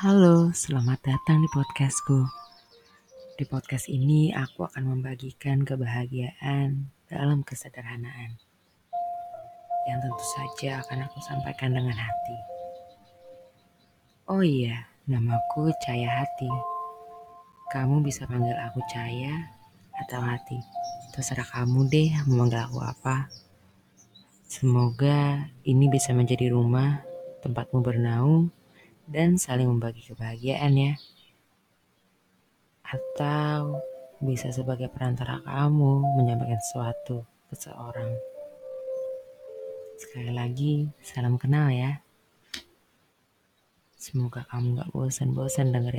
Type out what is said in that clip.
Halo, selamat datang di podcastku. Di podcast ini aku akan membagikan kebahagiaan dalam kesederhanaan. Yang tentu saja akan aku sampaikan dengan hati. Oh iya, namaku Caya Hati. Kamu bisa panggil aku Caya atau Hati. Terserah kamu deh mau manggil aku apa. Semoga ini bisa menjadi rumah tempatmu bernaung dan saling membagi kebahagiaan ya. Atau bisa sebagai perantara kamu menyampaikan sesuatu ke seorang. Sekali lagi, salam kenal ya. Semoga kamu gak bosan-bosan dengerin